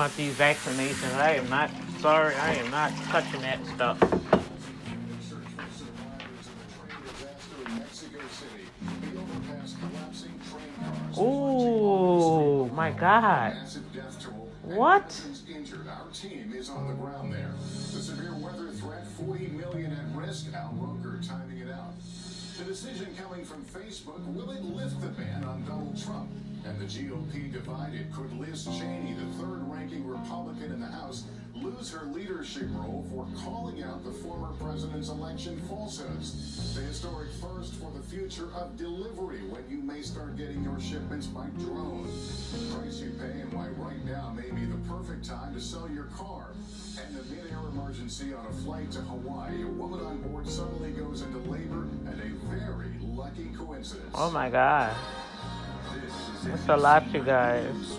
about these vaccinations. I am not sorry. I am not touching that stuff. Oh my God. What? Our team is on the ground there. The severe weather threat, 40 million at risk. Al Roker timing it out. The decision coming from Facebook, will it lift the ban on Donald Trump? And the GOP divided. Could Liz Cheney, the third ranking Republican in the House, lose her leadership role for calling out the former president's election falsehoods. The historic first for the future of delivery when you may start getting your shipments by drone. The price you pay and why right now may be the perfect time to sell your car. And the mid-air emergency on a flight to Hawaii. A woman on board suddenly goes into labor and a very lucky coincidence. Oh my God. That's a lot, you guys.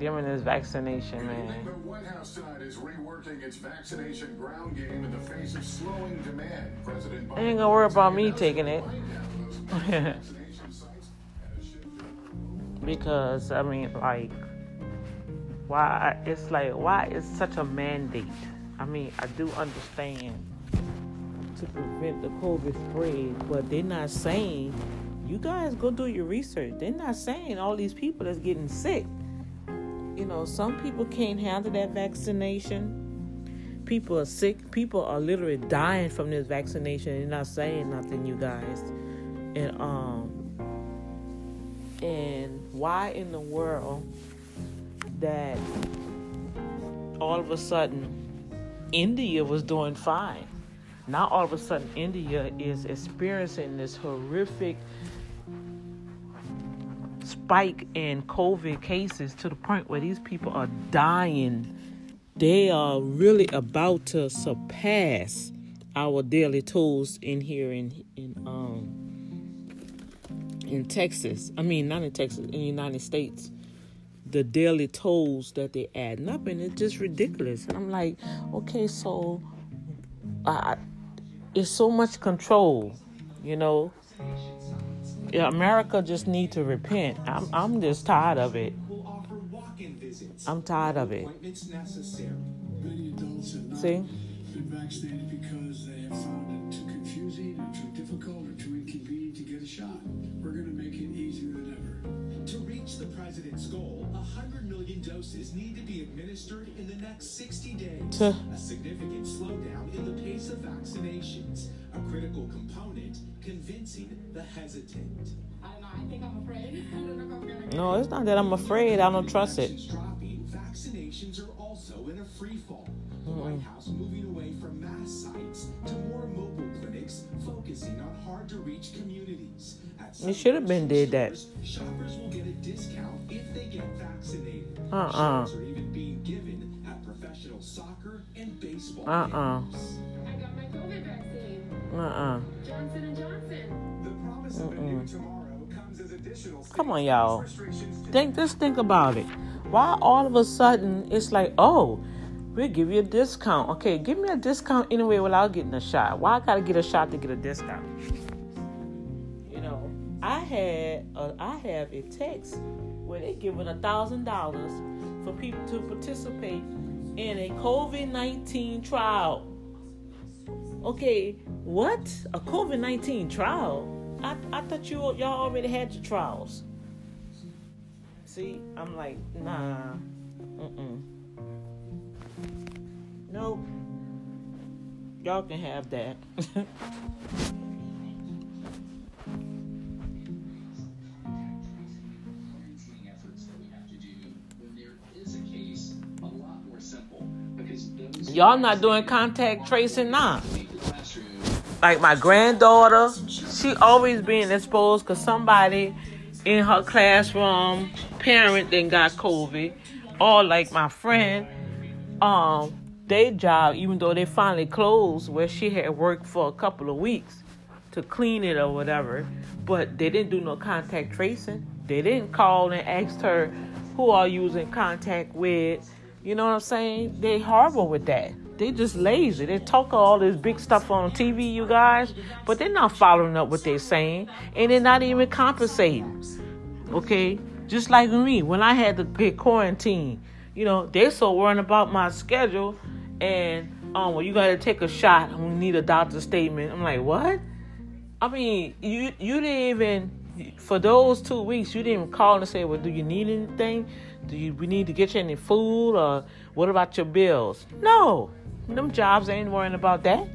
Give me this vaccination, man. White House tonight is reworking its vaccination ground game in the face of slowing demand. President Biden ain't gonna worry about me taking it. because I mean, like, why? It's like, why is such a mandate? I mean, I do understand to prevent the COVID spread, but they're not saying you guys go do your research. They're not saying all these people that's getting sick. You know, some people can't handle that vaccination. People are sick. People are literally dying from this vaccination. They're not saying nothing, you guys. And um, and why in the world that all of a sudden India was doing fine? Now all of a sudden India is experiencing this horrific spike in COVID cases to the point where these people are dying. They are really about to surpass our daily tolls in here in in um in Texas. I mean, not in Texas, in the United States. The daily tolls that they adding up, and it's just ridiculous. And I'm like, okay, so uh, it's so much control, you know yeah, America just need to repent. I'm I'm just tired of it. I'm tired of it. See? Doses need to be administered in the next 60 days. To a significant slowdown in the pace of vaccinations, a critical component convincing the hesitant. I don't know. I think I'm afraid. I don't know if I'm gonna. No, it's not that I'm afraid. I don't trust it. Vaccinations are also in a free fall. The White House moving away from mass sites to more mobile clinics, focusing on hard to reach communities. It should have been did that. Shoppers will get a discount if they get vaccinated. Uh-uh. Are even being given at professional soccer and baseball. Uh-uh. I got my COVID vaccine. Uh-uh. Johnson and Johnson. The promise of a new tomorrow comes as additional Come on, y'all. Think just think about it. Why all of a sudden it's like, oh, we'll give you a discount. Okay, give me a discount anyway without getting a shot. Why I gotta get a shot to get a discount? You know, I had a, I have a text where they're giving a thousand dollars for people to participate in a COVID nineteen trial. Okay, what? A COVID nineteen trial? I I thought you y'all already had your trials. See, I'm like, nah, mm-mm. Nope. Y'all can have that. Y'all not doing contact tracing now. Like my granddaughter, she always being exposed because somebody in her classroom, parent then got COVID. Or like my friend, um, their job, even though they finally closed, where she had worked for a couple of weeks to clean it or whatever, but they didn't do no contact tracing. They didn't call and ask her who are you in contact with you know what I'm saying? They horrible with that. They just lazy. They talk all this big stuff on TV, you guys, but they're not following up what they're saying, and they're not even compensating. Okay, just like me when I had to get quarantine, You know, they're so worried about my schedule and um, well, you gotta take a shot and we need a doctor's statement. I'm like, what? I mean, you you didn't even for those two weeks you didn't even call and say, well, do you need anything? Do you we need to get you any food or what about your bills? No, them jobs ain't worrying about that.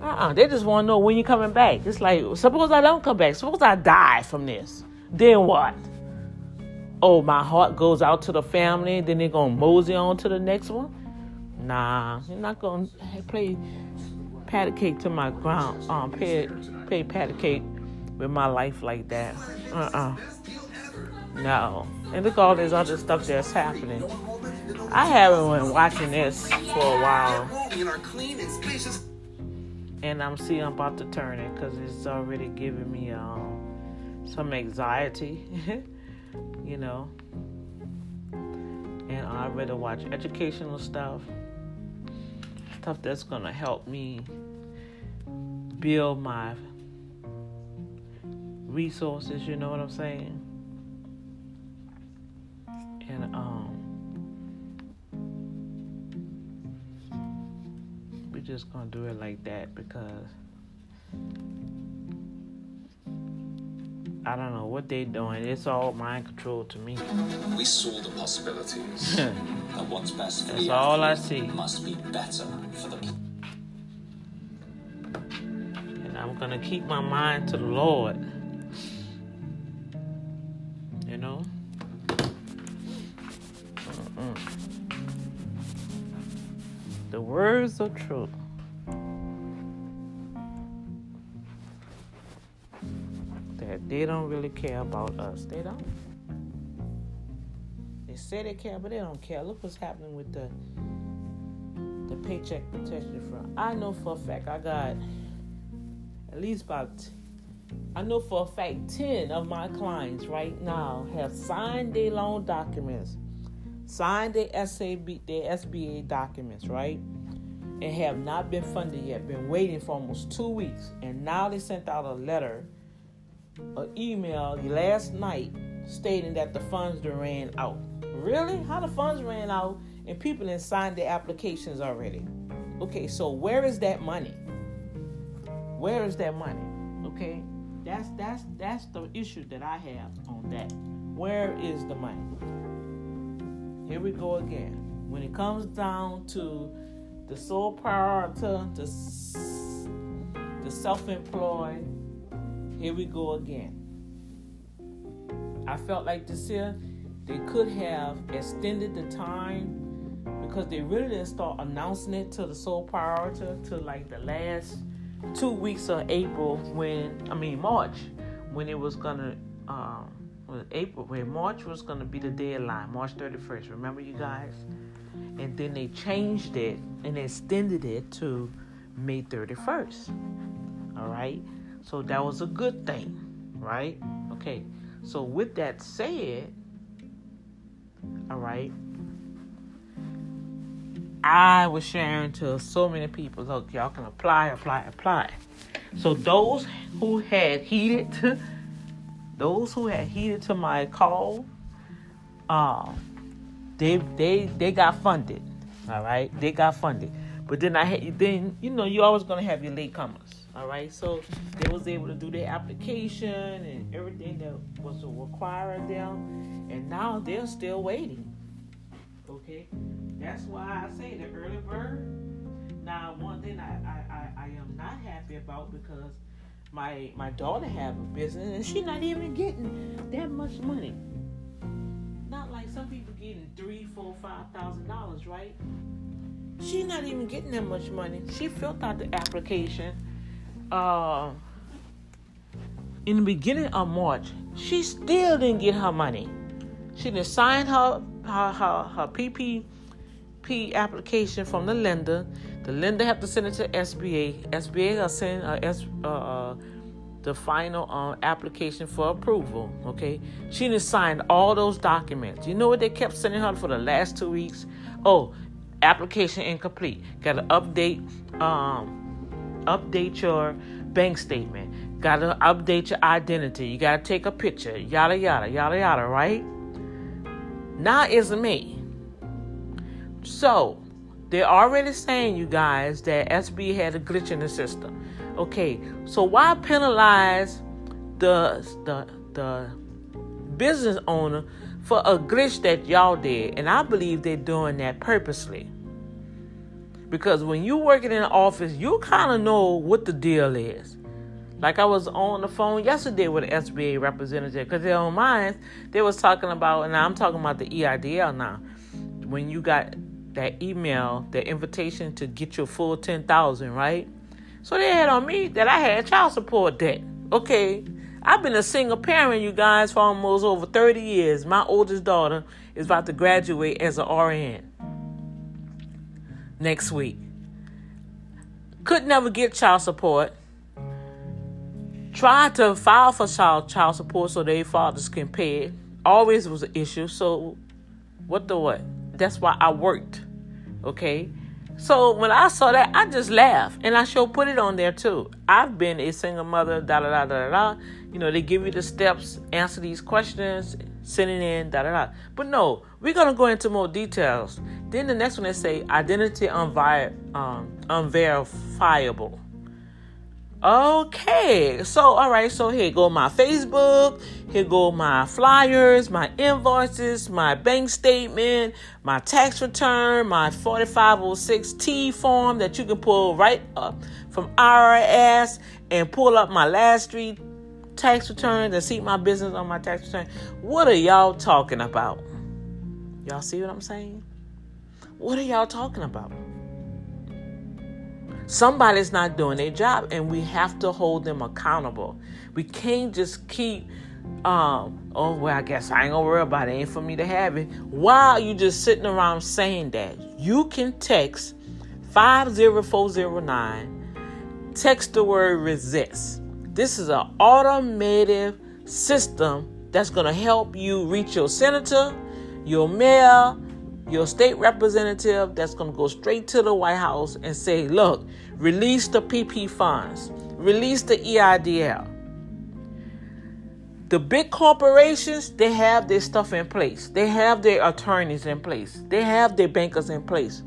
Uh-uh. They just want to know when you're coming back. It's like, suppose I don't come back. Suppose I die from this. Then what? Oh, my heart goes out to the family. Then they're going to mosey on to the next one? Nah, you're not going to play patty cake to my ground. Um, pay, pay patty cake with my life like that. Uh-uh. No. And look all this other stuff that's happening. I haven't been watching this for a while and I'm seeing I'm about to turn it because it's already giving me um, some anxiety, you know. And I'd rather watch educational stuff, stuff that's gonna help me build my resources. You know what I'm saying? And um. We're just gonna do it like that because I don't know what they're doing. It's all mind control to me. We saw the possibilities. and what's best for That's the all I see. must be better for the And I'm gonna keep my mind to the Lord. You know? Mm-mm. The words of truth. They don't really care about us. They don't. They say they care, but they don't care. Look what's happening with the the paycheck protection fund. I know for a fact I got at least about I know for a fact 10 of my clients right now have signed their loan documents, signed their SAB, their SBA documents, right? And have not been funded yet, been waiting for almost two weeks. And now they sent out a letter an email last night stating that the funds ran out. Really? How the funds ran out and people have signed their applications already? Okay, so where is that money? Where is that money? Okay, that's that's that's the issue that I have on that. Where is the money? Here we go again. When it comes down to the sole priority, the, the self-employed, here we go again. I felt like this year they could have extended the time because they really didn't start announcing it to the sole priority to like the last two weeks of April when I mean March when it was gonna um April when March was gonna be the deadline March 31st remember you guys and then they changed it and extended it to May 31st all right so that was a good thing, right? Okay. So with that said, all right, I was sharing to so many people, look, y'all can apply, apply, apply. So those who had heeded, those who had heeded to my call, um, they they they got funded. All right, they got funded. But then I had then you know you always gonna have your latecomers. All right, so they was able to do their application and everything that was required of them, and now they're still waiting. Okay, that's why I say the early bird. Now, one thing I, I, I, I am not happy about because my my daughter have a business and she's not even getting that much money. Not like some people getting three, four, five thousand dollars, right? She's not even getting that much money. She filled out the application uh, in the beginning of March, she still didn't get her money. She didn't sign her her her, her PPP application from the lender. The lender have to send it to SBA. SBA send uh, uh, uh, the final uh, application for approval. Okay, she didn't sign all those documents. You know what they kept sending her for the last two weeks? Oh, application incomplete. Got to update. Um, update your bank statement. Got to update your identity. You got to take a picture. Yada, yada, yada, yada, right? Now it's me. So, they're already saying, you guys, that SB had a glitch in the system. Okay, so why penalize the the the business owner for a glitch that y'all did? And I believe they're doing that purposely. Because when you working in an office, you kind of know what the deal is. Like I was on the phone yesterday with an SBA representative because they don't mind. They was talking about, and I'm talking about the EIDL now. When you got that email, that invitation to get your full ten thousand, right? So they had on me that I had child support debt. Okay, I've been a single parent, you guys, for almost over thirty years. My oldest daughter is about to graduate as an RN next week. Could never get child support. Tried to file for child child support so their fathers can pay it. Always was an issue. So what the what? That's why I worked. Okay. So when I saw that, I just laughed, and I sure put it on there too. I've been a single mother, da da da da da. You know, they give you the steps, answer these questions, send it in, da da da. But no, we're gonna go into more details. Then the next one they say identity unvi- um, unverifiable. Okay, so all right, so here go my Facebook, here go my flyers, my invoices, my bank statement, my tax return, my 4506T form that you can pull right up from IRS and pull up my last three tax returns and see my business on my tax return. What are y'all talking about? Y'all see what I'm saying? What are y'all talking about? Somebody's not doing their job, and we have to hold them accountable. We can't just keep, um, oh, well, I guess I ain't gonna worry about it. Ain't for me to have it. While you just sitting around saying that, you can text 50409, text the word resist. This is an automated system that's gonna help you reach your senator, your mayor, your state representative that's going to go straight to the White House and say, look, release the PP funds, release the EIDL. The big corporations, they have their stuff in place. They have their attorneys in place. They have their bankers in place.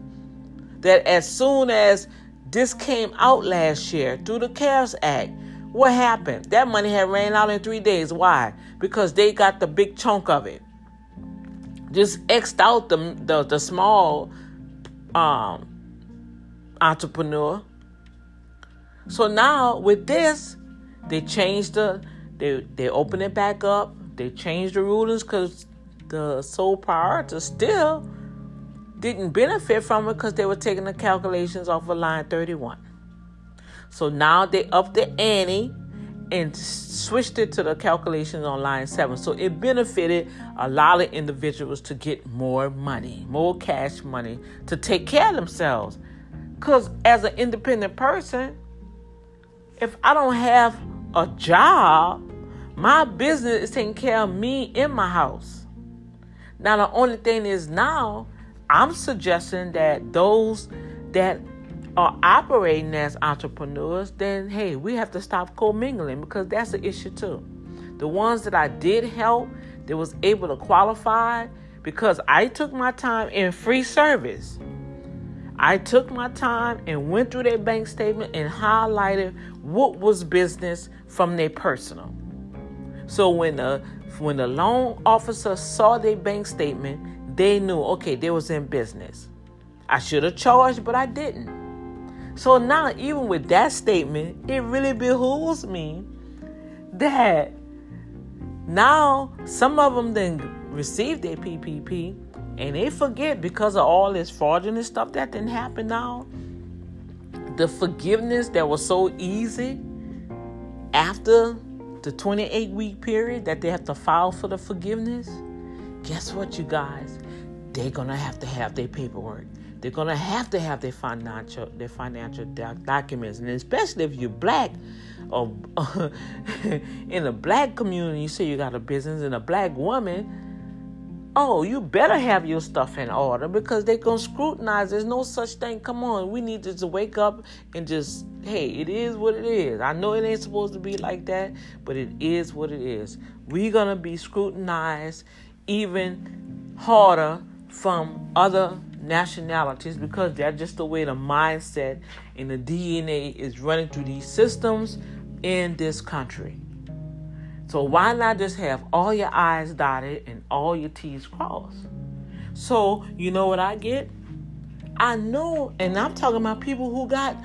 That as soon as this came out last year through the CARES Act, what happened? That money had ran out in three days. Why? Because they got the big chunk of it just xed out the the, the small um, entrepreneur. So now with this, they changed the they they open it back up. They changed the rulings because the sole proprietor still didn't benefit from it because they were taking the calculations off of line 31. So now they up the ante and switched it to the calculations on line seven. So it benefited a lot of individuals to get more money, more cash money to take care of themselves. Because as an independent person, if I don't have a job, my business is taking care of me in my house. Now, the only thing is now, I'm suggesting that those that are operating as entrepreneurs, then hey, we have to stop commingling because that's an issue too. The ones that I did help, that was able to qualify because I took my time in free service. I took my time and went through their bank statement and highlighted what was business from their personal. So when the when the loan officer saw their bank statement, they knew okay, they was in business. I should have charged, but I didn't. So now, even with that statement, it really behooves me that now some of them then receive their PPP and they forget because of all this fraudulent stuff that didn't happen now. The forgiveness that was so easy after the 28 week period that they have to file for the forgiveness. Guess what, you guys? They're gonna have to have their paperwork. They're gonna have to have their financial their financial doc- documents, and especially if you're black or in a black community, you say you got a business and a black woman. Oh, you better have your stuff in order because they're gonna scrutinize. There's no such thing. Come on, we need to wake up and just hey, it is what it is. I know it ain't supposed to be like that, but it is what it is. We're gonna be scrutinized even harder from other nationalities because that's just the way the mindset and the DNA is running through these systems in this country. So why not just have all your I's dotted and all your T's crossed? So you know what I get? I know, and I'm talking about people who got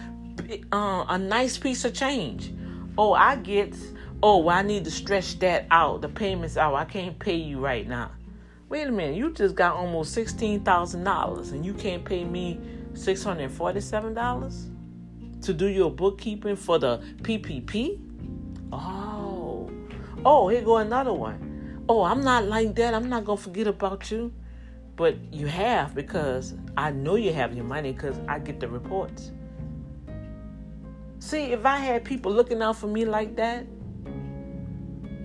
uh, a nice piece of change. Oh, I get. Oh, I need to stretch that out. The payments out. I can't pay you right now. Wait a minute. You just got almost sixteen thousand dollars, and you can't pay me six hundred forty-seven dollars to do your bookkeeping for the PPP. Oh, oh, here go another one. Oh, I'm not like that. I'm not gonna forget about you. But you have because I know you have your money because I get the reports. See, if I had people looking out for me like that,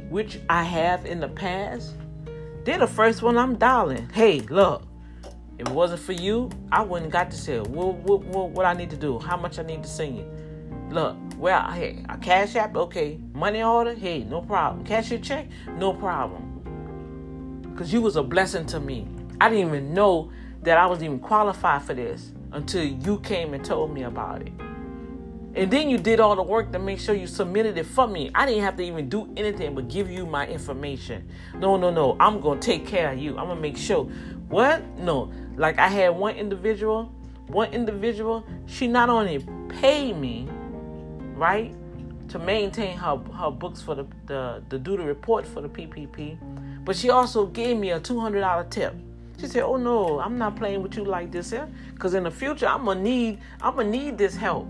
which I have in the past, they're the first one I'm dialing. Hey, look, if it wasn't for you, I wouldn't got to say what, what, what, what I need to do, how much I need to send you. Look, well, hey, a cash app, okay. Money order, hey, no problem. Cash your check, no problem. Because you was a blessing to me. I didn't even know that I was even qualified for this until you came and told me about it. And then you did all the work to make sure you submitted it for me. I didn't have to even do anything but give you my information. No, no, no. I'm going to take care of you. I'm going to make sure. What? No. Like I had one individual, one individual, she not only paid me, right, to maintain her, her books for the, the, the do the report for the PPP, but she also gave me a $200 tip. She said, "Oh no, I'm not playing with you like this here, cause in the future I'm gonna need I'm gonna need this help."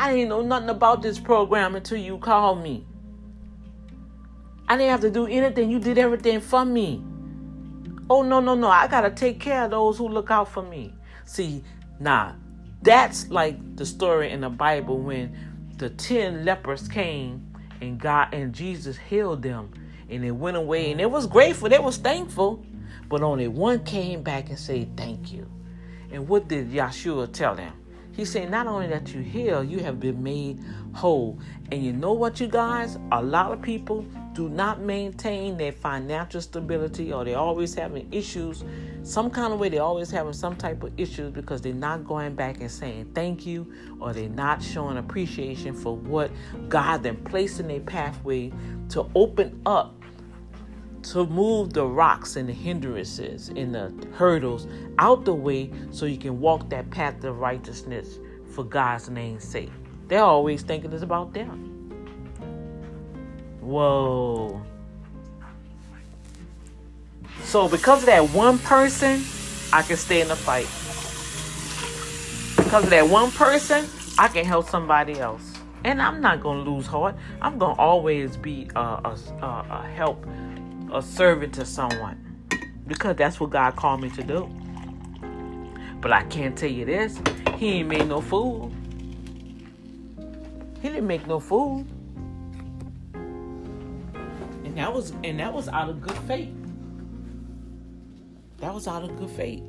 I didn't know nothing about this program until you called me. I didn't have to do anything. You did everything for me. Oh no, no, no. I gotta take care of those who look out for me. See, nah, that's like the story in the Bible when the ten lepers came and God and Jesus healed them and they went away and it was grateful, they was thankful, but only one came back and said thank you. And what did Yeshua tell them? He said, not only that you heal, you have been made whole. And you know what, you guys? A lot of people do not maintain their financial stability or they're always having issues. Some kind of way, they're always having some type of issues because they're not going back and saying thank you or they're not showing appreciation for what God then placed in their pathway to open up to move the rocks and the hindrances and the hurdles out the way so you can walk that path of righteousness for God's name's sake. They're always thinking it's about them. Whoa. So because of that one person, I can stay in the fight. Because of that one person, I can help somebody else. And I'm not going to lose heart. I'm going to always be a, a, a help a servant to someone because that's what God called me to do. But I can't tell you this He ain't made no fool. He didn't make no fool. And that was and that was out of good faith. That was out of good faith.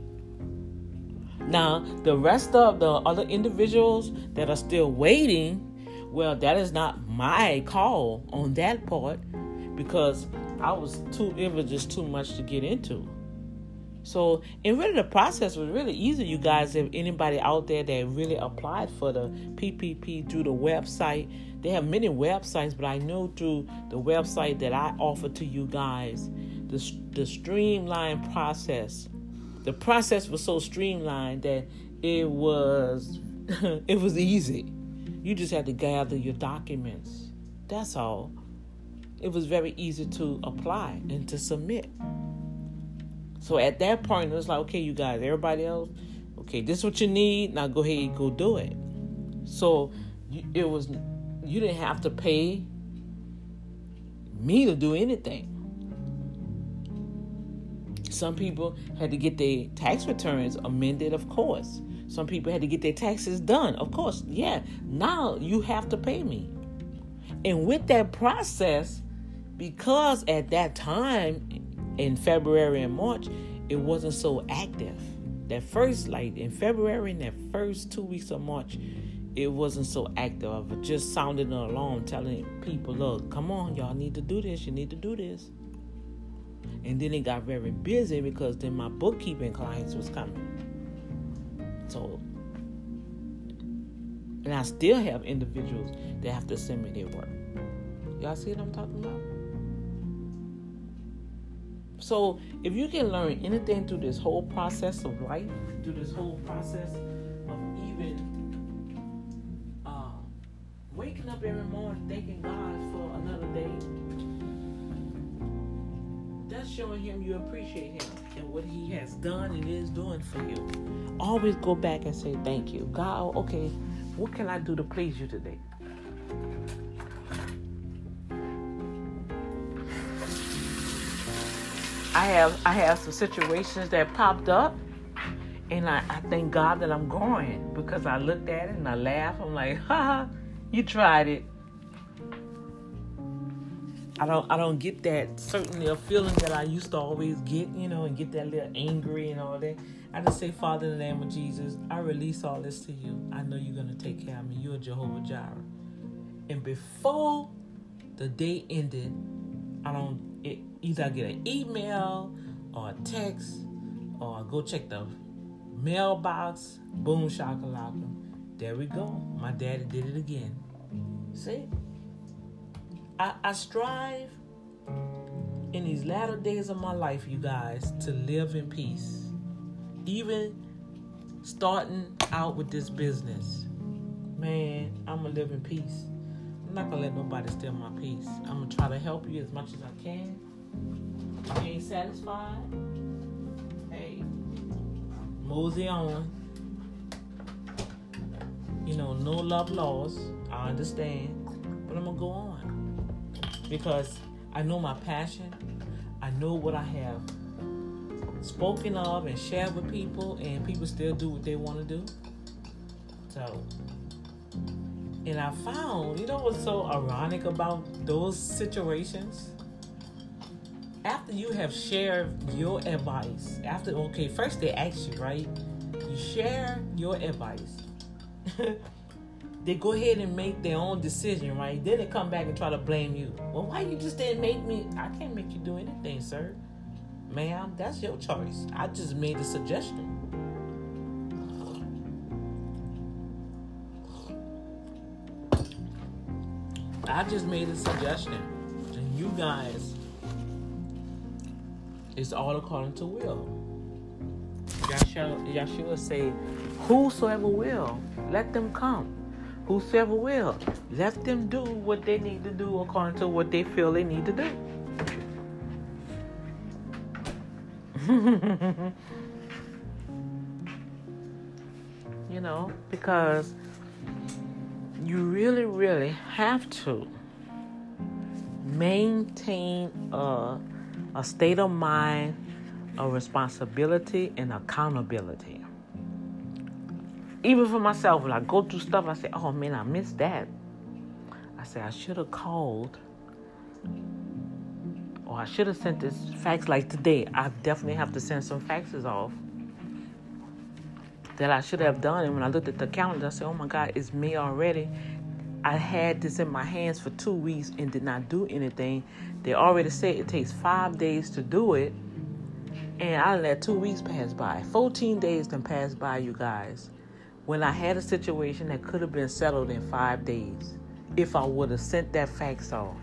Now, the rest of the other individuals that are still waiting, well, that is not my call on that part because I was too it was just too much to get into. So, and really the process was really easy, you guys. If anybody out there that really applied for the PPP through the website, they have many websites, but I know through the website that I offer to you guys, the, the streamlined process. The process was so streamlined that it was it was easy. You just had to gather your documents. That's all it was very easy to apply and to submit. So at that point, it was like, okay, you guys, everybody else, okay, this is what you need. Now go ahead and go do it. So it was, you didn't have to pay me to do anything. Some people had to get their tax returns amended, of course. Some people had to get their taxes done, of course. Yeah, now you have to pay me. And with that process, because at that time in February and March, it wasn't so active. That first, like in February, in that first two weeks of March, it wasn't so active. I was just sounding an alarm, telling people, look, come on, y'all need to do this. You need to do this. And then it got very busy because then my bookkeeping clients was coming. So, and I still have individuals that have to send me their work. Y'all see what I'm talking about? So, if you can learn anything through this whole process of life, through this whole process of even uh, waking up every morning thanking God for another day, that's showing Him you appreciate Him and what He has done and is doing for you. Always go back and say thank you. God, okay, what can I do to please you today? I have I have some situations that popped up and I, I thank God that I'm growing because I looked at it and I laughed. I'm like, ha, you tried it. I don't I don't get that certainly a feeling that I used to always get, you know, and get that little angry and all that. I just say, Father, in the name of Jesus, I release all this to you. I know you're gonna take care of me. You're Jehovah Jireh. And before the day ended, I don't it, either I get an email or a text or I go check the mailbox. Boom shakalaka. There we go. My daddy did it again. See? I, I strive in these latter days of my life, you guys, to live in peace. Even starting out with this business. Man, I'm gonna live in peace. I'm not gonna let nobody steal my peace. I'm gonna try to help you as much as I can. If you ain't satisfied, hey, mosey on. You know, no love lost. I understand, but I'm gonna go on because I know my passion. I know what I have spoken of and shared with people, and people still do what they want to do. So, and I found, you know what's so ironic about those situations? After you have shared your advice, after, okay, first they ask you, right? You share your advice. they go ahead and make their own decision, right? Then they come back and try to blame you. Well, why you just didn't make me? I can't make you do anything, sir. Ma'am, that's your choice. I just made a suggestion. I just made a suggestion. And you guys, it's all according to will. Yeshua, Yeshua say, Whosoever will, let them come. Whosoever will, let them do what they need to do according to what they feel they need to do. you know, because you really, really have to maintain a, a state of mind of responsibility and accountability. Even for myself, when I go through stuff, I say, oh man, I missed that. I say, I should have called or I should have sent this fax like today. I definitely have to send some faxes off that I should have done. And when I looked at the calendar, I said, oh my God, it's May already. I had this in my hands for two weeks and did not do anything. They already said it takes five days to do it. And I let two weeks pass by. 14 days can pass by, you guys. When I had a situation that could have been settled in five days if I would have sent that fax off.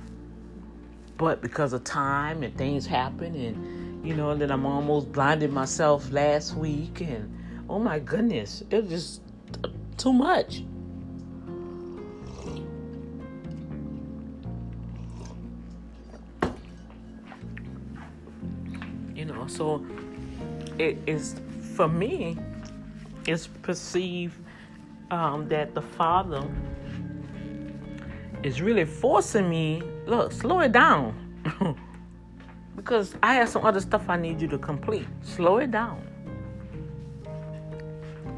But because of time and things happen, and you know, that I'm almost blinded myself last week, and oh my goodness, it was just too much. You know, so it is for me. It's perceived um, that the father is really forcing me. Look, slow it down. because I have some other stuff I need you to complete. Slow it down.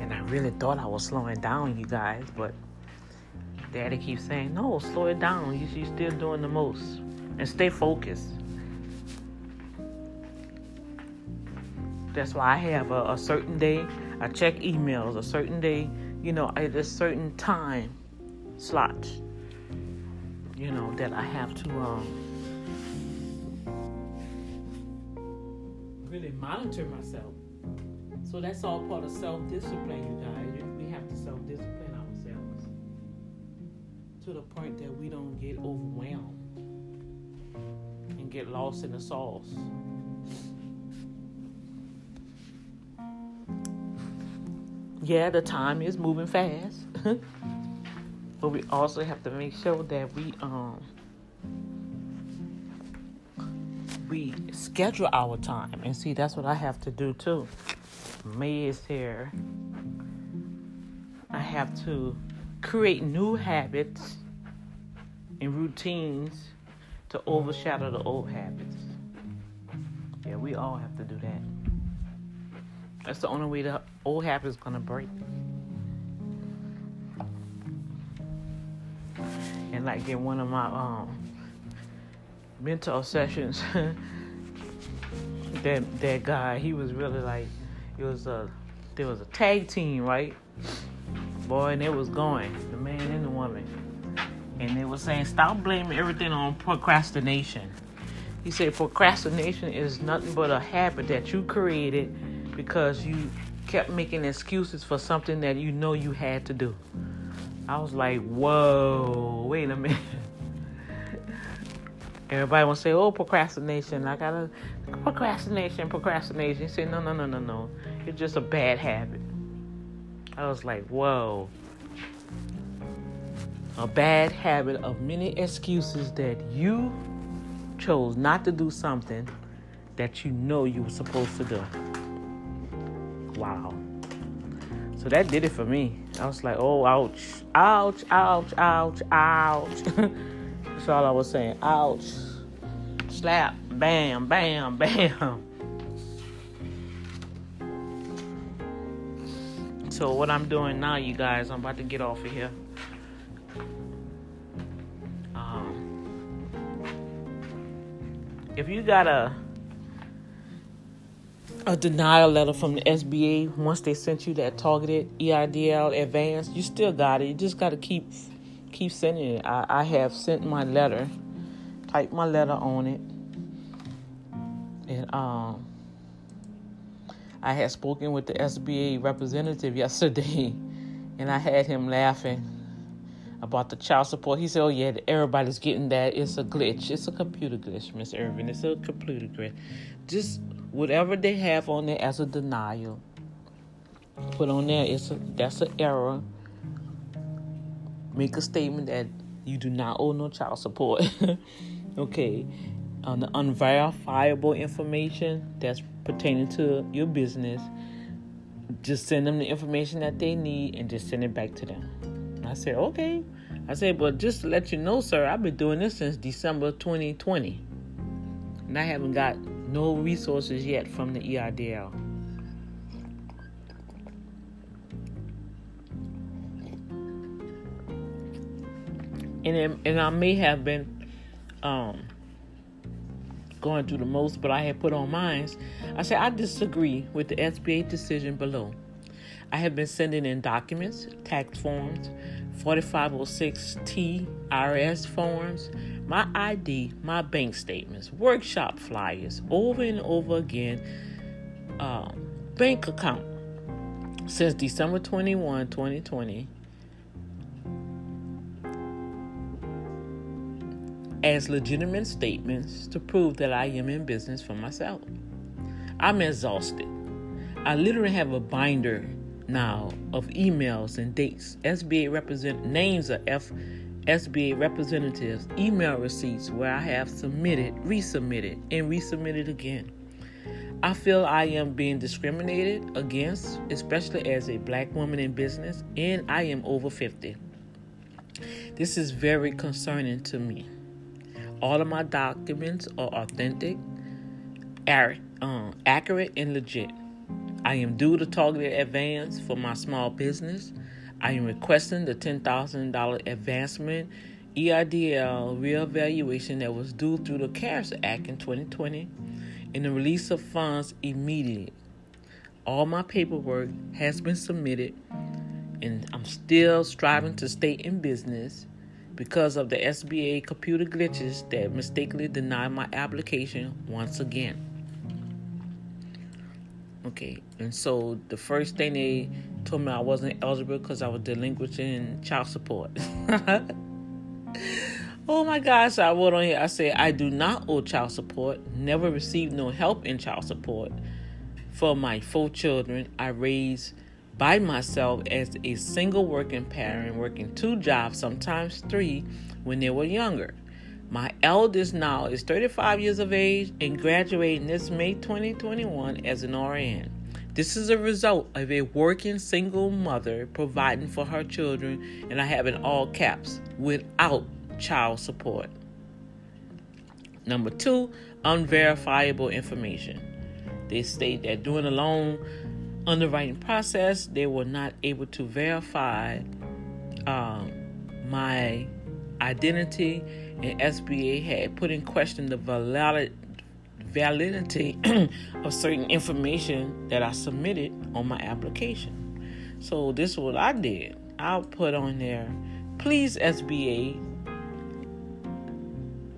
And I really thought I was slowing down, you guys, but Daddy keeps saying, no, slow it down. You're still doing the most. And stay focused. That's why I have a, a certain day. I check emails a certain day, you know, at a certain time slot you know, that I have to um, really monitor myself. So that's all part of self discipline, you guys. We have to self discipline ourselves to the point that we don't get overwhelmed and get lost in the sauce. Yeah, the time is moving fast. but we also have to make sure that we um we schedule our time and see that's what I have to do too. May is here. I have to create new habits and routines to overshadow the old habits. Yeah, we all have to do that. That's the only way the old habit is gonna break. And like in one of my um mentor sessions, that that guy, he was really like, it was a there was a tag team, right? Boy, and it was going, the man and the woman. And they were saying, stop blaming everything on procrastination. He said procrastination is nothing but a habit that you created because you kept making excuses for something that you know you had to do. I was like, whoa, wait a minute. Everybody wants to say, "Oh, procrastination." I gotta procrastination, procrastination. He said, "No, no, no, no, no. It's just a bad habit." I was like, "Whoa." A bad habit of many excuses that you chose not to do something that you know you were supposed to do. Wow. So that did it for me. I was like, oh, ouch, ouch, ouch, ouch, ouch. That's all I was saying. Ouch. Slap. Bam, bam, bam. So what I'm doing now, you guys, I'm about to get off of here. Um, if you got a a denial letter from the SBA once they sent you that targeted EIDL advance, you still got it. You just got to keep keep sending it. I, I have sent my letter, typed my letter on it, and um, I had spoken with the SBA representative yesterday, and I had him laughing about the child support. He said, "Oh yeah, everybody's getting that. It's a glitch. It's a computer glitch, Miss Irvin. It's a computer glitch. Just whatever they have on there as a denial, put on there. It's a that's an error." Make a statement that you do not owe no child support. okay. On the unverifiable information that's pertaining to your business, just send them the information that they need and just send it back to them. I said, okay. I said, but just to let you know, sir, I've been doing this since December 2020. And I haven't got no resources yet from the EIDL. And it, and I may have been um, going through the most, but I had put on mine. I said I disagree with the SBA decision below. I have been sending in documents, tax forms, 4506T IRS forms, my ID, my bank statements, workshop flyers, over and over again, uh, bank account since December 21, 2020 as legitimate statements to prove that I am in business for myself. I'm exhausted. I literally have a binder now of emails and dates, SBA represent names of F SBA representatives, email receipts where I have submitted, resubmitted, and resubmitted again. I feel I am being discriminated against, especially as a black woman in business, and I am over 50. This is very concerning to me. All of my documents are authentic, um, accurate, and legit. I am due the targeted advance for my small business. I am requesting the $10,000 advancement EIDL reevaluation that was due through the CARES Act in 2020 and the release of funds immediately. All my paperwork has been submitted and I'm still striving to stay in business because of the SBA computer glitches that mistakenly denied my application once again. Okay, and so the first thing they told me I wasn't eligible because I was delinquent in child support. oh my gosh, I wrote on here. I said I do not owe child support. Never received no help in child support for my four children I raised by myself as a single working parent, working two jobs, sometimes three, when they were younger. My eldest now is 35 years of age and graduating this May 2021 as an RN. This is a result of a working single mother providing for her children, and I have in all caps, without child support. Number two, unverifiable information. They state that doing loan underwriting process, they were not able to verify um, my identity and SBA had put in question the valid, validity of certain information that I submitted on my application. So this is what I did. I put on there, please SBA,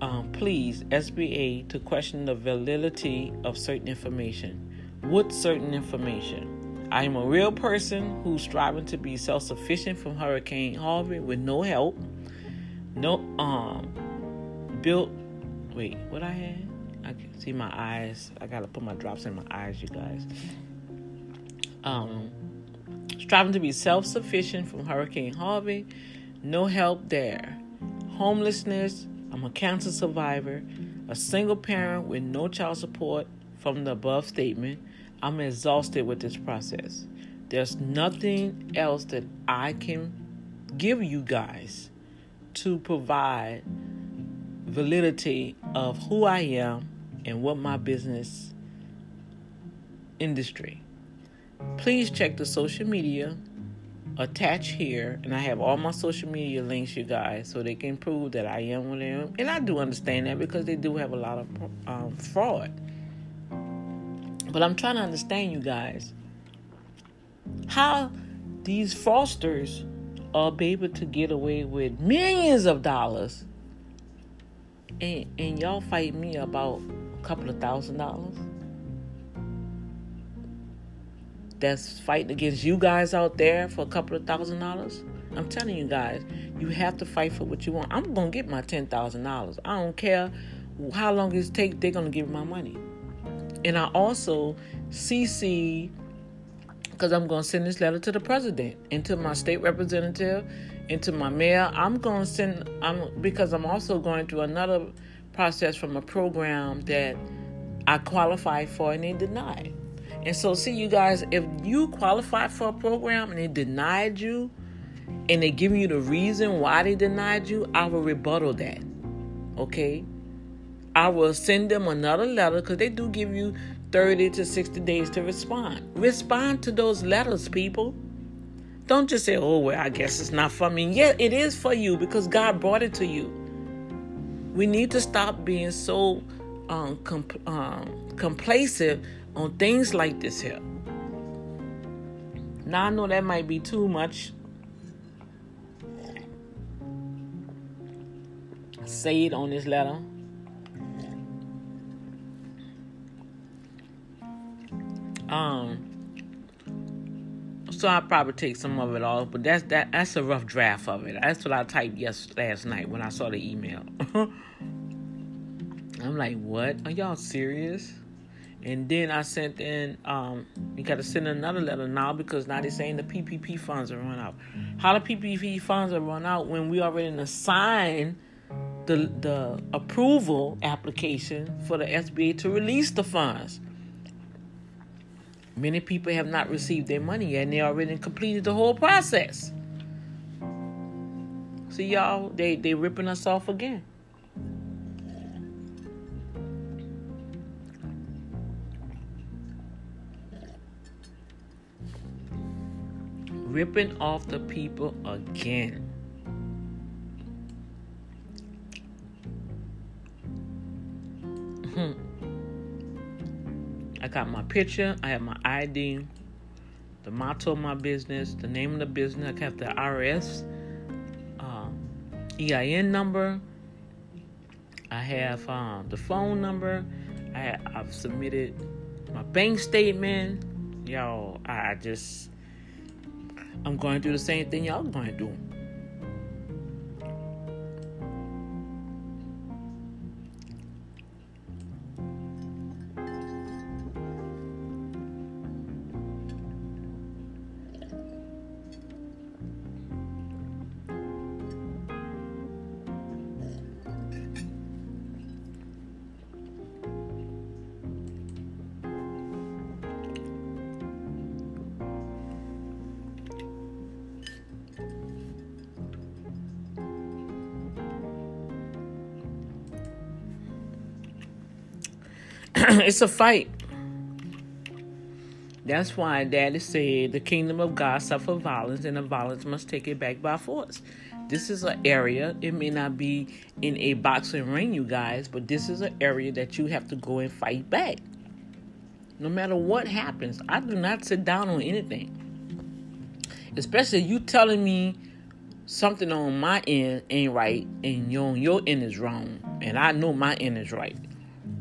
um, please SBA to question the validity of certain information. What certain information? I am a real person who's striving to be self-sufficient from Hurricane Harvey with no help. No um built. Wait, what I had? I can see my eyes. I gotta put my drops in my eyes, you guys. Um, striving to be self-sufficient from Hurricane Harvey. No help there. Homelessness. I'm a cancer survivor. A single parent with no child support from the above statement. I'm exhausted with this process. There's nothing else that I can give you guys to provide validity of who I am and what my business industry. Please check the social media attached here, and I have all my social media links, you guys, so they can prove that I am what I am. And I do understand that because they do have a lot of um, fraud. But I'm trying to understand, you guys, how these fosters are able to get away with millions of dollars. And, and y'all fight me about a couple of thousand dollars. That's fighting against you guys out there for a couple of thousand dollars? I'm telling you guys you have to fight for what you want. I'm gonna get my ten thousand dollars. I don't care how long it takes they're gonna give me my money and i also cc because i'm gonna send this letter to the president and to my state representative into my mail. I'm going to send I'm because I'm also going through another process from a program that I qualified for and they denied. And so see you guys, if you qualify for a program and they denied you and they give you the reason why they denied you, I will rebuttal that. Okay? I will send them another letter because they do give you 30 to 60 days to respond. Respond to those letters, people. Don't just say, oh, well, I guess it's not for me. Yeah, it is for you because God brought it to you. We need to stop being so um, um, complacent on things like this here. Now, I know that might be too much. Say it on this letter. Um, so I'll probably take some of it off, but that's that that's a rough draft of it. That's what I typed yes last night when I saw the email. I'm like, what? Are y'all serious? And then I sent in, um, you got to send another letter now because now they're saying the PPP funds are run out. How the PPP funds are run out when we already assigned the the approval application for the SBA to release the funds? Many people have not received their money yet and they already completed the whole process. See y'all, they they ripping us off again. Ripping off the people again. Got my picture, I have my ID, the motto of my business, the name of the business, I have the IRS um, EIN number, I have um, the phone number, I I've submitted my bank statement, y'all, I just, I'm going do the same thing y'all going to it's a fight. That's why Daddy said the kingdom of God suffer violence, and the violence must take it back by force. This is an area, it may not be in a boxing ring, you guys, but this is an area that you have to go and fight back. No matter what happens, I do not sit down on anything. Especially you telling me something on my end ain't right and your, your end is wrong, and I know my end is right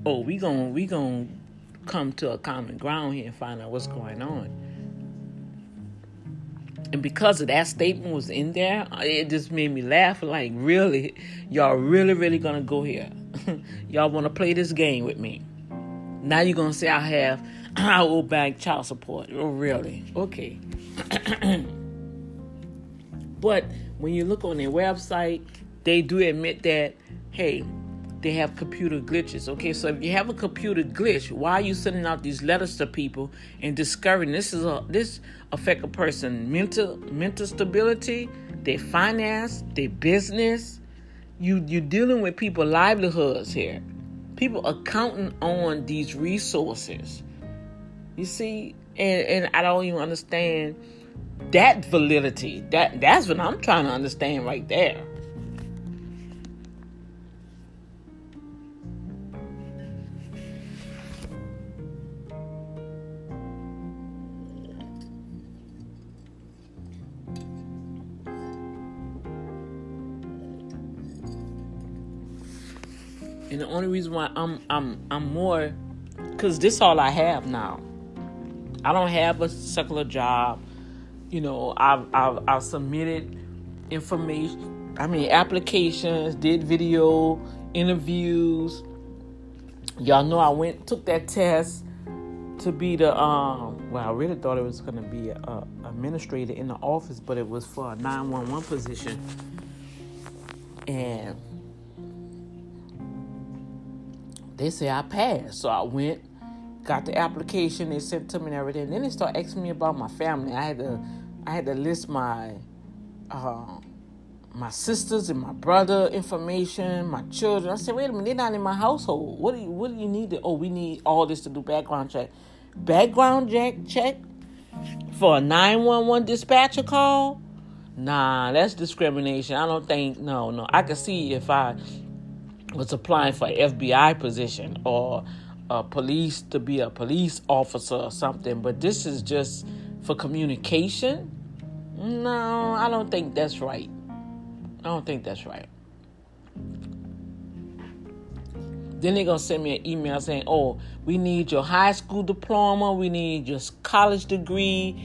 oh, we going we gonna come to a common ground here and find out what's going on. And because of that statement was in there, it just made me laugh. Like, really, y'all really, really gonna go here? y'all want to play this game with me? Now you're gonna say I have I owe back child support? Oh, really? Okay. but when you look on their website, they do admit that hey, they have computer glitches. Okay, so if you have a computer glitch, why are you sending out these letters to people and discouraging? This is a this affect a person mental mental stability, their finance, their business. You you're dealing with people livelihoods here. People are counting on these resources. You see, and and I don't even understand that validity. That that's what I'm trying to understand right there. And the only reason why I'm I'm I'm more cuz this all I have now. I don't have a secular job. You know, I've I've, I've submitted information, I mean applications, did video interviews. Y'all know I went took that test to be the um well I really thought it was going to be a, a administrator in the office but it was for a 911 position and they say I passed. So I went, got the application they sent to me and everything. Then they start asking me about my family. I had to I had to list my uh, my sisters and my brother information, my children. I said, wait a minute, they're not in my household. What do you what do you need to oh we need all this to do background check. Background check check for a 911 dispatcher call? Nah, that's discrimination. I don't think no, no. I can see if I was applying for FBI position or police to be a police officer or something, but this is just for communication. No, I don't think that's right. I don't think that's right. Then they're gonna send me an email saying, "Oh, we need your high school diploma, we need your college degree,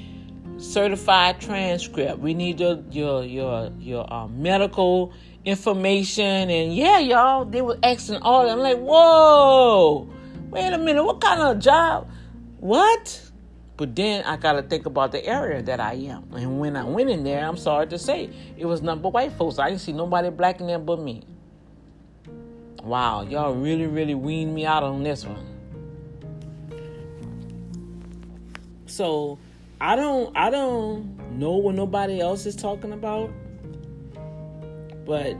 certified transcript, we need your your your your uh, medical information and yeah, y'all, they were asking all. I'm like, whoa, wait a minute, what kind of job? What? But then I gotta think about the area that I am. And when I went in there, I'm sorry to say, it was number white folks. I didn't see nobody black in there but me. Wow, y'all really, really weaned me out on this one. So I don't I don't know what nobody else is talking about. But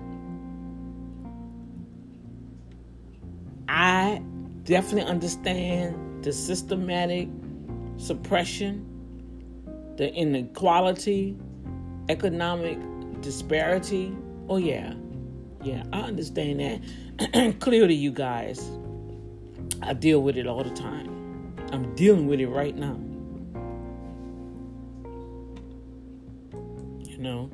I definitely understand the systematic suppression, the inequality, economic disparity. Oh, yeah. Yeah, I understand that. Clearly, you guys, I deal with it all the time. I'm dealing with it right now. You know?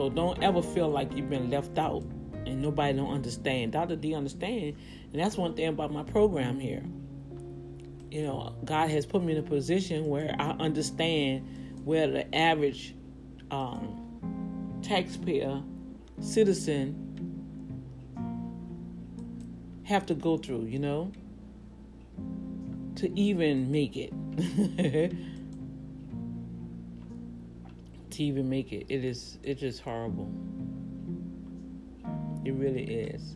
So don't ever feel like you've been left out and nobody don't understand. Dr. D understand, and that's one thing about my program here. you know, God has put me in a position where I understand where the average um, taxpayer, citizen have to go through, you know, to even make it. to even make it, it is it's just horrible. It really is.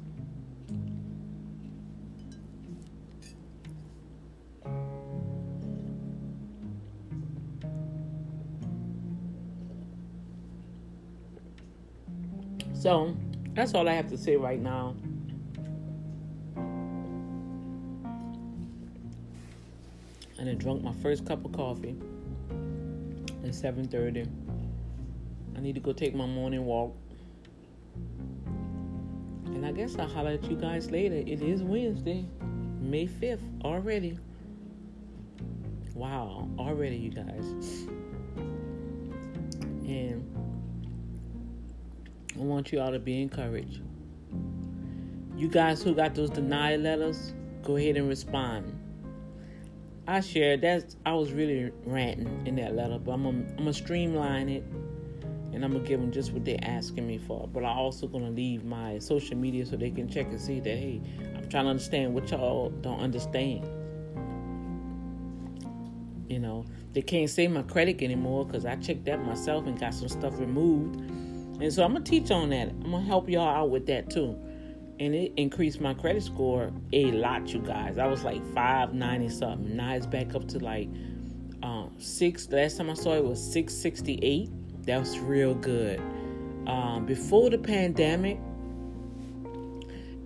So that's all I have to say right now. And I drunk my first cup of coffee at 7:30. I need to go take my morning walk. And I guess I'll holler at you guys later. It is Wednesday, May 5th already. Wow, already you guys. And I want you all to be encouraged. You guys who got those denial letters, go ahead and respond. I shared that I was really ranting in that letter, but I'm gonna, I'm gonna streamline it and I'm gonna give them just what they're asking me for. But I'm also gonna leave my social media so they can check and see that hey, I'm trying to understand what y'all don't understand. You know, they can't say my credit anymore because I checked that myself and got some stuff removed and so I'm gonna teach on that. I'm gonna help y'all out with that too. And it increased my credit score a lot, you guys. I was like 590 something. Now it's back up to like um, six. Last time I saw it was 668. That was real good. Um, before the pandemic,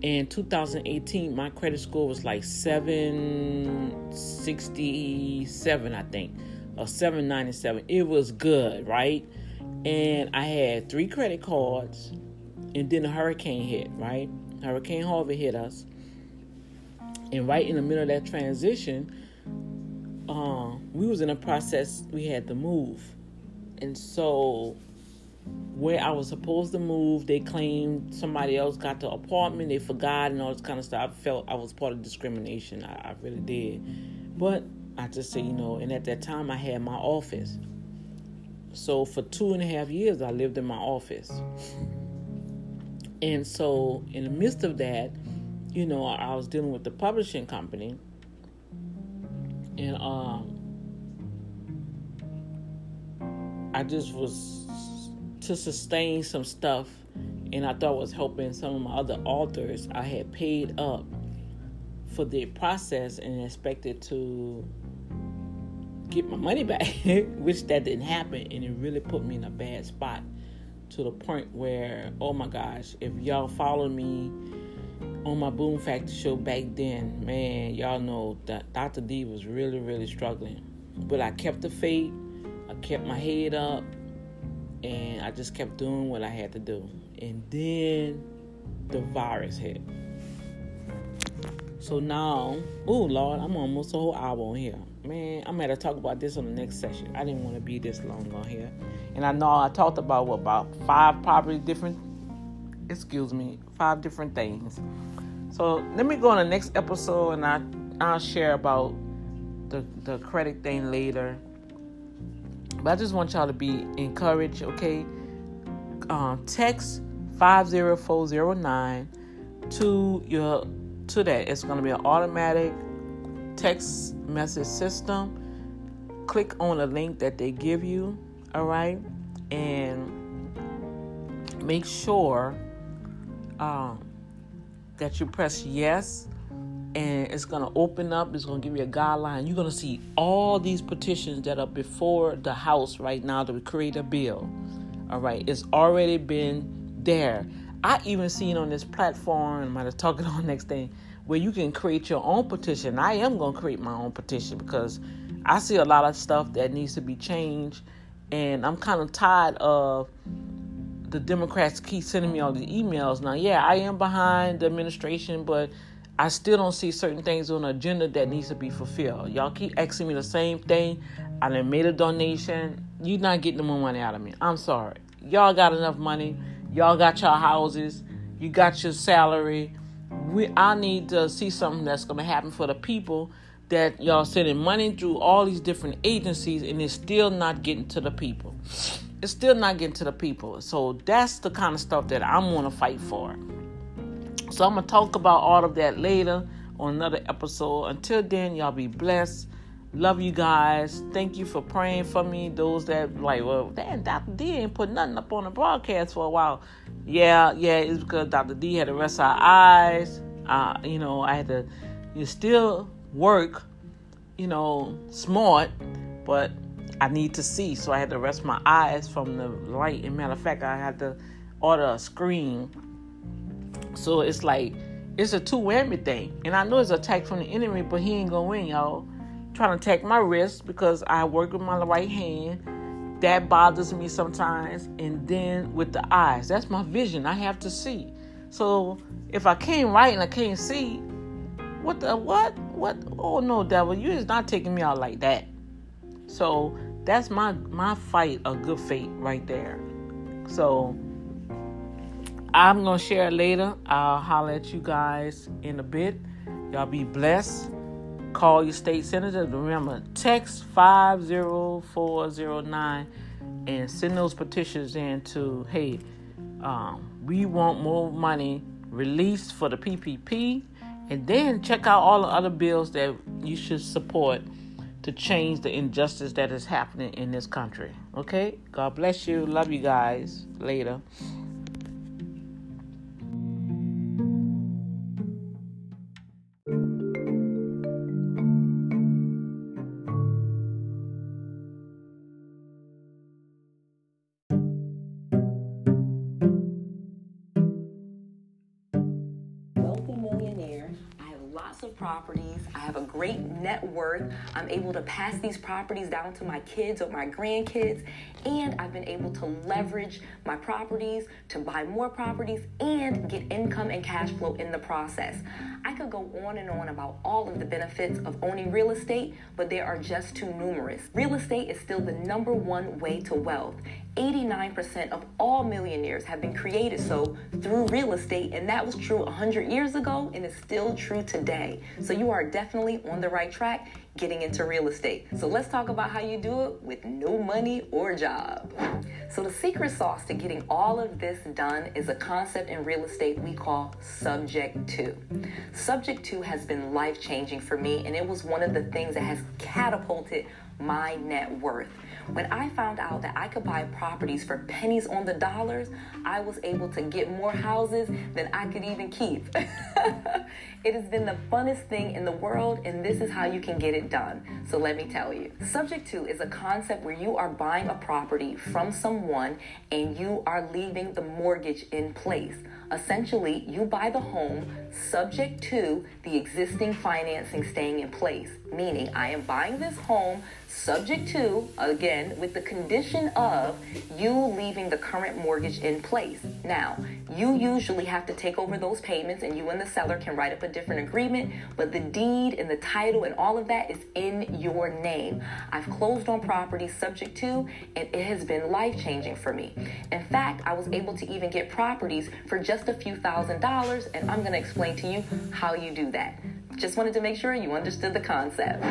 in 2018, my credit score was like 767, I think, or 797. It was good, right? and I had three credit cards, and then a hurricane hit, right? Hurricane Harvey hit us, and right in the middle of that transition, um, we was in a process. We had to move, and so where I was supposed to move, they claimed somebody else got the apartment. They forgot and all this kind of stuff. I felt I was part of discrimination. I, I really did, but I just say you know. And at that time, I had my office. So for two and a half years, I lived in my office. And so, in the midst of that, you know, I was dealing with the publishing company, and um, I just was to sustain some stuff, and I thought I was helping some of my other authors. I had paid up for the process and expected to get my money back, which that didn't happen, and it really put me in a bad spot to the point where, oh my gosh, if y'all follow me on my Boom Factor show back then, man, y'all know that Dr. D was really, really struggling. But I kept the faith, I kept my head up, and I just kept doing what I had to do. And then the virus hit. So now, oh Lord, I'm almost a whole hour on here man, I'm gonna talk about this on the next session. I didn't want to be this long on here, and I know I talked about what about five probably different, excuse me, five different things. So let me go on the next episode, and I I'll share about the the credit thing later. But I just want y'all to be encouraged, okay? Um, text five zero four zero nine to your to that. It's gonna be an automatic text message system, click on the link that they give you, all right? And make sure um, that you press yes and it's going to open up it's going to give you a guideline you're going to see all these petitions that are before the house right now to create a bill all right it's already been there i even seen on this platform i might have talked on next thing where you can create your own petition. I am going to create my own petition because I see a lot of stuff that needs to be changed, and I'm kind of tired of the Democrats keep sending me all these emails. Now, yeah, I am behind the administration, but I still don't see certain things on the agenda that needs to be fulfilled. Y'all keep asking me the same thing. I done made a donation. You're not getting more money out of me. I'm sorry. Y'all got enough money. Y'all got your houses. You got your salary we I need to see something that's to happen for the people that y'all sending money through all these different agencies and it's still not getting to the people. It's still not getting to the people. So that's the kind of stuff that I'm to fight for. So I'm going to talk about all of that later on another episode. Until then, y'all be blessed. Love you guys. Thank you for praying for me. Those that like, well, damn, Dr. D ain't put nothing up on the broadcast for a while. Yeah, yeah, it's because Dr. D had to rest our eyes. Uh, you know, I had to you still work, you know, smart, but I need to see. So I had to rest my eyes from the light. And matter of fact, I had to order a screen. So it's like it's a two whammy thing. And I know it's attack from the enemy, but he ain't gonna win, y'all. Trying to attack my wrist because I work with my right hand. That bothers me sometimes. And then with the eyes, that's my vision. I have to see. So if I can't write and I can't see, what the what? What? Oh no, devil, you is not taking me out like that. So that's my my fight of good fate right there. So I'm gonna share it later. I'll holler at you guys in a bit. Y'all be blessed. Call your state senator. Remember, text 50409 and send those petitions in to hey, um, we want more money released for the PPP and then check out all the other bills that you should support to change the injustice that is happening in this country. Okay? God bless you. Love you guys. Later. Net worth. I'm able to pass these properties down to my kids or my grandkids. And I've been able to leverage my properties to buy more properties and get income and cash flow in the process. I could go on and on about all of the benefits of owning real estate, but there are just too numerous. Real estate is still the number one way to wealth. 89% of all millionaires have been created so through real estate, and that was true 100 years ago and is still true today. So you are definitely on the right track getting into real estate. So let's talk about how you do it with no money or job. So the secret sauce to getting all of this done is a concept in real estate we call subject to. Subject to has been life changing for me, and it was one of the things that has catapulted my net worth. When I found out that I could buy properties for pennies on the dollars, I was able to get more houses than I could even keep. it has been the funnest thing in the world, and this is how you can get it done. So let me tell you. Subject to is a concept where you are buying a property from someone and you are leaving the mortgage in place. Essentially, you buy the home subject to the existing financing staying in place. Meaning, I am buying this home subject to, again, with the condition of you leaving the current mortgage in place. Now, you usually have to take over those payments and you and the seller can write up a different agreement, but the deed and the title and all of that is in your name. I've closed on properties subject to, and it has been life changing for me. In fact, I was able to even get properties for just a few thousand dollars, and I'm going to explain to you how you do that. Just wanted to make sure you understood the concept.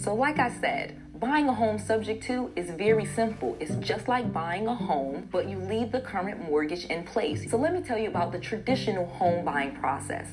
So, like I said, Buying a home subject to is very simple. It's just like buying a home, but you leave the current mortgage in place. So let me tell you about the traditional home buying process.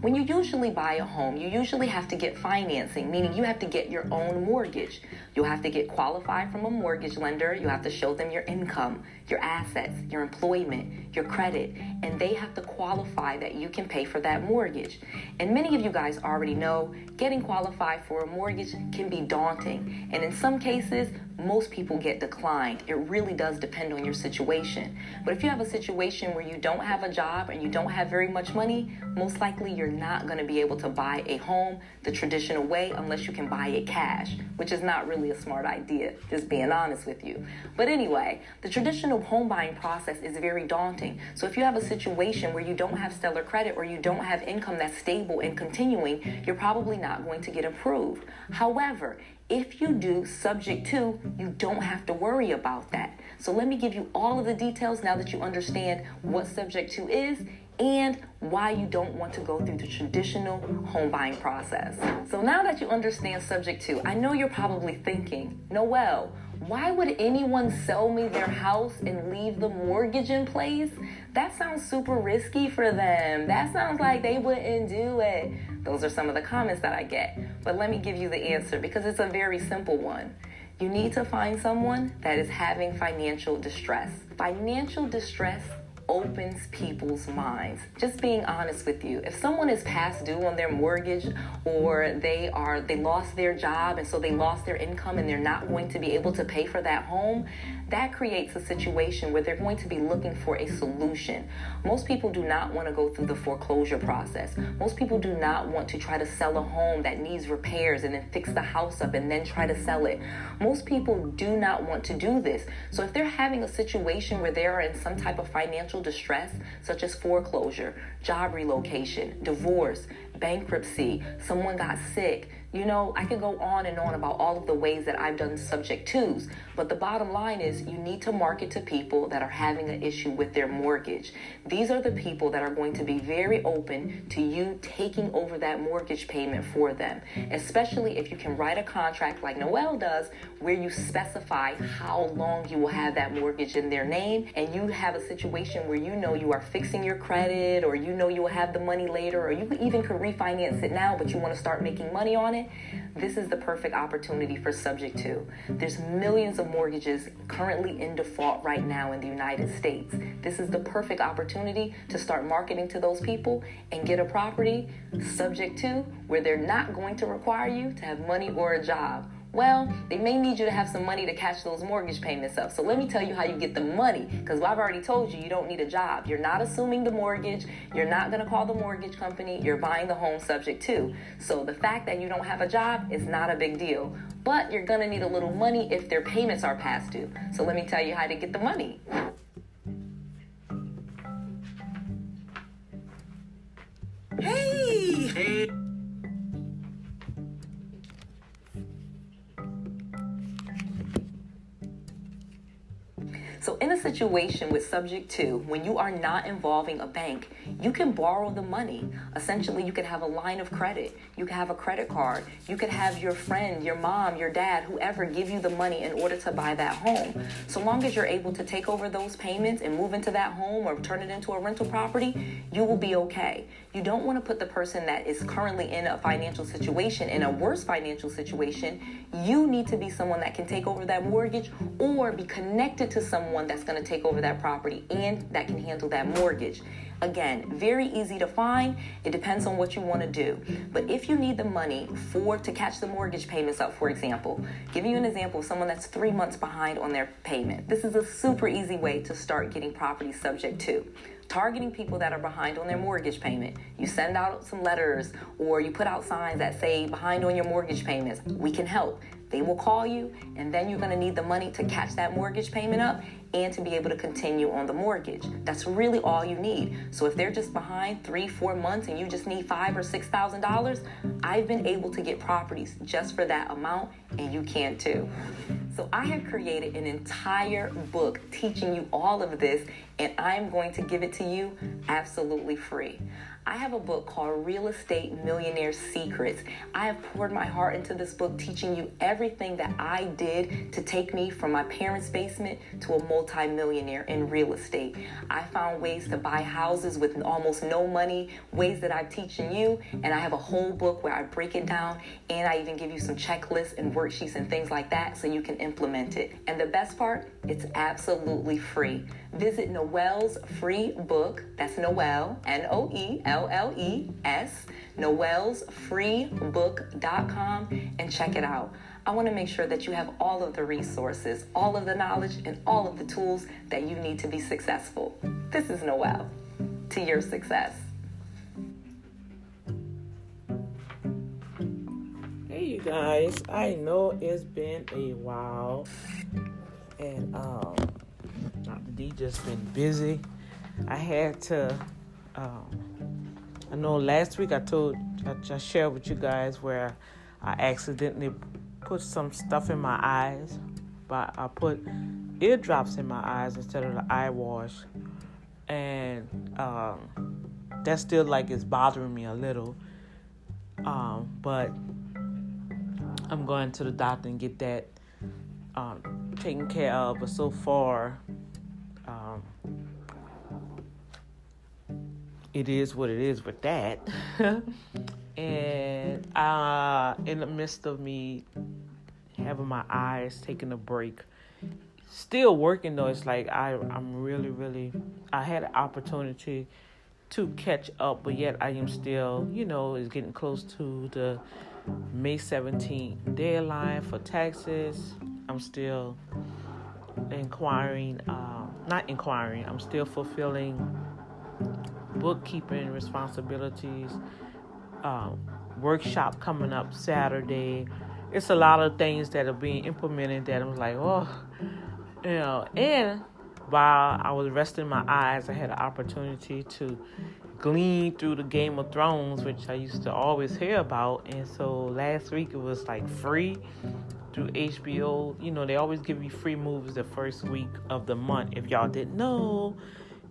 When you usually buy a home, you usually have to get financing, meaning you have to get your own mortgage. You'll have to get qualified from a mortgage lender. You have to show them your income, your assets, your employment, your credit, and they have to qualify that you can pay for that mortgage. And many of you guys already know getting qualified for a mortgage can be daunting. And in some cases, most people get declined. It really does depend on your situation. But if you have a situation where you don't have a job and you don't have very much money, most likely you're not going to be able to buy a home the traditional way unless you can buy it cash, which is not really a smart idea, just being honest with you. But anyway, the traditional home buying process is very daunting. So if you have a situation where you don't have stellar credit or you don't have income that's stable and continuing, you're probably not going to get approved. However, if you do subject to, you don't have to worry about that. So let me give you all of the details now that you understand what subject to is and why you don't want to go through the traditional home buying process. So now that you understand subject two, I know you're probably thinking, Noelle, why would anyone sell me their house and leave the mortgage in place? That sounds super risky for them. That sounds like they wouldn't do it. Those are some of the comments that I get. But let me give you the answer because it's a very simple one. You need to find someone that is having financial distress. Financial distress opens people's minds. Just being honest with you. If someone is past due on their mortgage or they are they lost their job and so they lost their income and they're not going to be able to pay for that home, that creates a situation where they're going to be looking for a solution. Most people do not want to go through the foreclosure process. Most people do not want to try to sell a home that needs repairs and then fix the house up and then try to sell it. Most people do not want to do this. So if they're having a situation where they are in some type of financial distress, such as foreclosure, job relocation, divorce, bankruptcy, someone got sick, you know, I could go on and on about all of the ways that I've done subject twos, but the bottom line is you need to market to people that are having an issue with their mortgage. These are the people that are going to be very open to you taking over that mortgage payment for them, especially if you can write a contract like Noelle does where you specify how long you will have that mortgage in their name and you have a situation where you know you are fixing your credit or you know you will have the money later or you even could refinance it now but you want to start making money on it this is the perfect opportunity for subject to. There's millions of mortgages currently in default right now in the United States. This is the perfect opportunity to start marketing to those people and get a property subject to where they're not going to require you to have money or a job well, they may need you to have some money to catch those mortgage payments up. So let me tell you how you get the money. Because I've already told you, you don't need a job. You're not assuming the mortgage. You're not going to call the mortgage company. You're buying the home subject to. So the fact that you don't have a job is not a big deal. But you're going to need a little money if their payments are past due. So let me tell you how to get the money. Hey! Hey! In a situation with subject to, when you are not involving a bank, you can borrow the money. Essentially, you could have a line of credit, you could have a credit card, you could have your friend, your mom, your dad, whoever give you the money in order to buy that home. So long as you're able to take over those payments and move into that home or turn it into a rental property, you will be okay. You don't want to put the person that is currently in a financial situation in a worse financial situation. You need to be someone that can take over that mortgage or be connected to someone that's going to take over that property and that can handle that mortgage. Again, very easy to find. It depends on what you want to do. But if you need the money for to catch the mortgage payments up, for example, giving you an example of someone that's three months behind on their payment. This is a super easy way to start getting property subject to targeting people that are behind on their mortgage payment. You send out some letters or you put out signs that say behind on your mortgage payments. We can help. They will call you, and then you're going to need the money to catch that mortgage payment up and to be able to continue on the mortgage. That's really all you need. So if they're just behind three, four months and you just need five or six thousand dollars, I've been able to get properties just for that amount, and you can too. So I have created an entire book teaching you all of this, and I'm going to give it to you absolutely free. I have a book called Real Estate Millionaire Secrets. I have poured my heart into this book, teaching you everything that I did to take me from my parents' basement to a multimillionaire in mm-hmm. real estate. I found ways to buy houses with almost no money, ways that I'm teaching you, and I have a whole book where I break it down and I even give you some checklists and worksheets and things like that so you can implement it. And the best part, it's absolutely free. Visit Noelle's free book, that's Noelle, N O E L L E S, noellesfreebook.com, and check it out. I want to make sure that you have all of the resources, all of the knowledge, and all of the tools that you need to be successful. This is Noelle to your success. Hey, you guys, I know it's been a while, and um, Dr. D just been busy. I had to um, I know last week I told, I, I shared with you guys where I accidentally put some stuff in my eyes, but I put eardrops in my eyes instead of the eye wash. And um, that still like is bothering me a little. Um, but I'm going to the doctor and get that um, taken care of. But so far, um, it is what it is with that. and uh, in the midst of me having my eyes taking a break, still working though, it's like I I'm really really I had an opportunity to catch up, but yet I am still you know is getting close to the May 17th deadline for taxes. I'm still inquiring, uh, not inquiring. I'm still fulfilling bookkeeping responsibilities. Um, workshop coming up Saturday. It's a lot of things that are being implemented that I'm like, oh, you know. And while I was resting my eyes, I had an opportunity to glean through the Game of Thrones, which I used to always hear about. And so last week it was like free through HBO. You know, they always give you free movies the first week of the month. If y'all didn't know,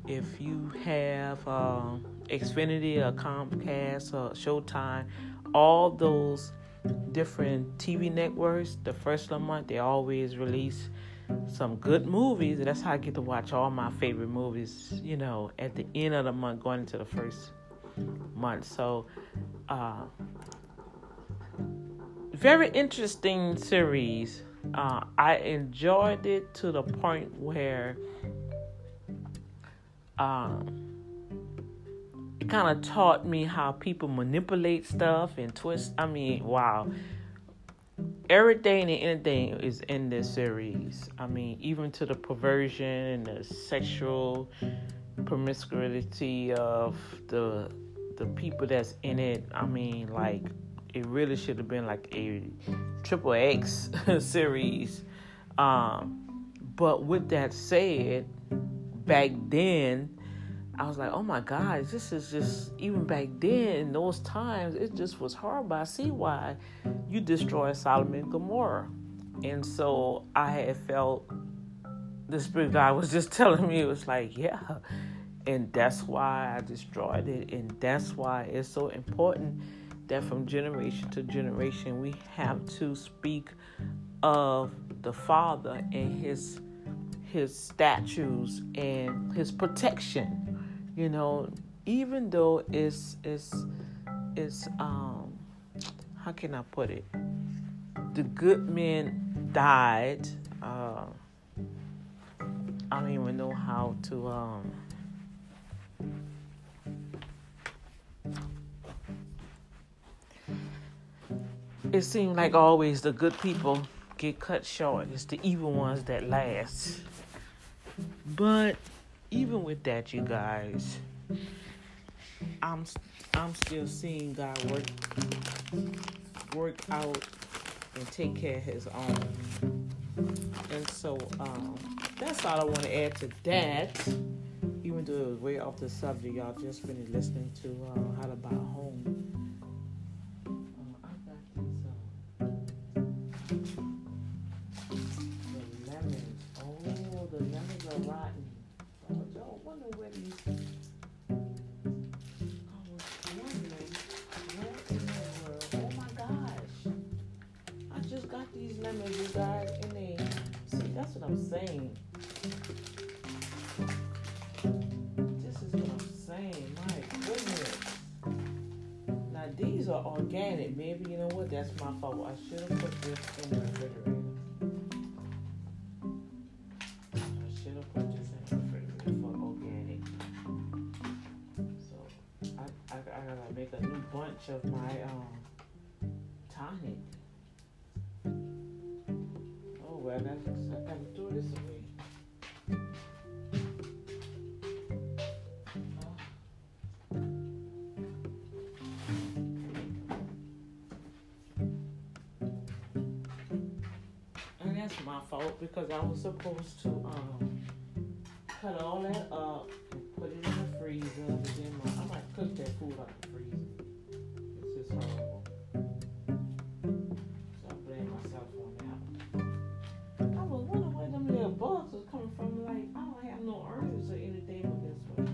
if you have uh, Xfinity or Comcast or Showtime, all those different TV networks, the first of the month, they always release some good movies. That's how I get to watch all my favorite movies, you know, at the end of the month, going into the first month. So, uh, very interesting series. Uh, I enjoyed it to the point where um, kind of taught me how people manipulate stuff and twist. I mean, wow. Everything and anything is in this series. I mean, even to the perversion and the sexual promiscuity of the the people that's in it. I mean, like it really should have been like a triple X series. Um, but with that said, back then, I was like, oh my God, this is just, even back then, in those times, it just was horrible. I see why you destroyed Sodom and Gomorrah. And so I had felt the Spirit God was just telling me, it was like, yeah. And that's why I destroyed it. And that's why it's so important that from generation to generation, we have to speak of the Father and His his statues and his protection. You know, even though it's it's it's um how can I put it? The good men died. Uh, I don't even know how to um it seemed like always the good people get cut short. It's the evil ones that last. But even with that, you guys, I'm I'm still seeing God work work out and take care of His own. And so um, that's all I want to add to that. Even though it was way off the subject, y'all just finished listening to uh, How to Buy a Home. These. Uh. Oh, rotten. Wonder where. Oh got these lemons, you guys, and they. See, that's what I'm saying. This is what I'm saying. My goodness. Now these are organic. Maybe you know what? That's my fault. I should have put this in the refrigerator. Make a new bunch of my um tonic. Oh well, I gotta, I gotta throw this away. And that's my fault because I was supposed to um cut all that up and put it in the freezer. But then my, cook that food out the freezer. It's just horrible. So I blame myself on that. I was wondering where them little bugs was coming from. Like I don't have no oranges or anything with this one.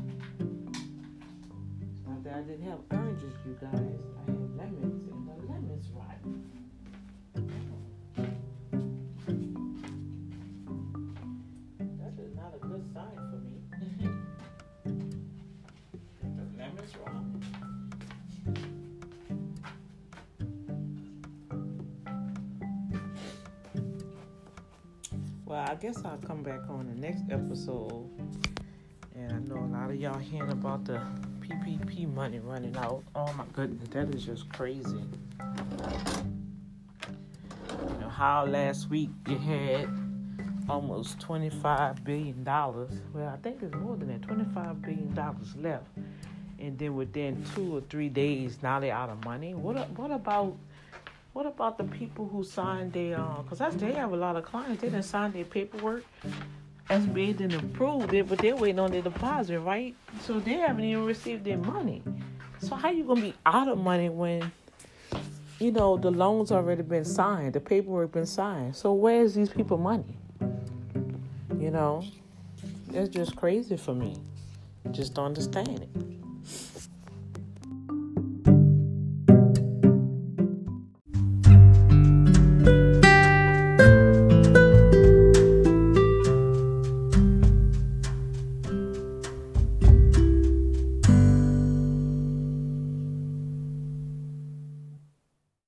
So I didn't have oranges, you lemons I guess I'll come back on the next episode. And I know a lot of y'all hearing about the PPP money running out. Oh my goodness, that is just crazy. You know how last week you had almost $25 billion. Well, I think it's more than that $25 billion left. And then within two or three days, now they're out of money. What, what about what about the people who signed their, because uh, they have a lot of clients, they didn't sign their paperwork. SBA didn't approve it, but they're waiting on their deposit, right? So they haven't even received their money. So how you gonna be out of money when, you know, the loans already been signed, the paperwork been signed? So where's these people money? You know, it's just crazy for me. Just don't understand it.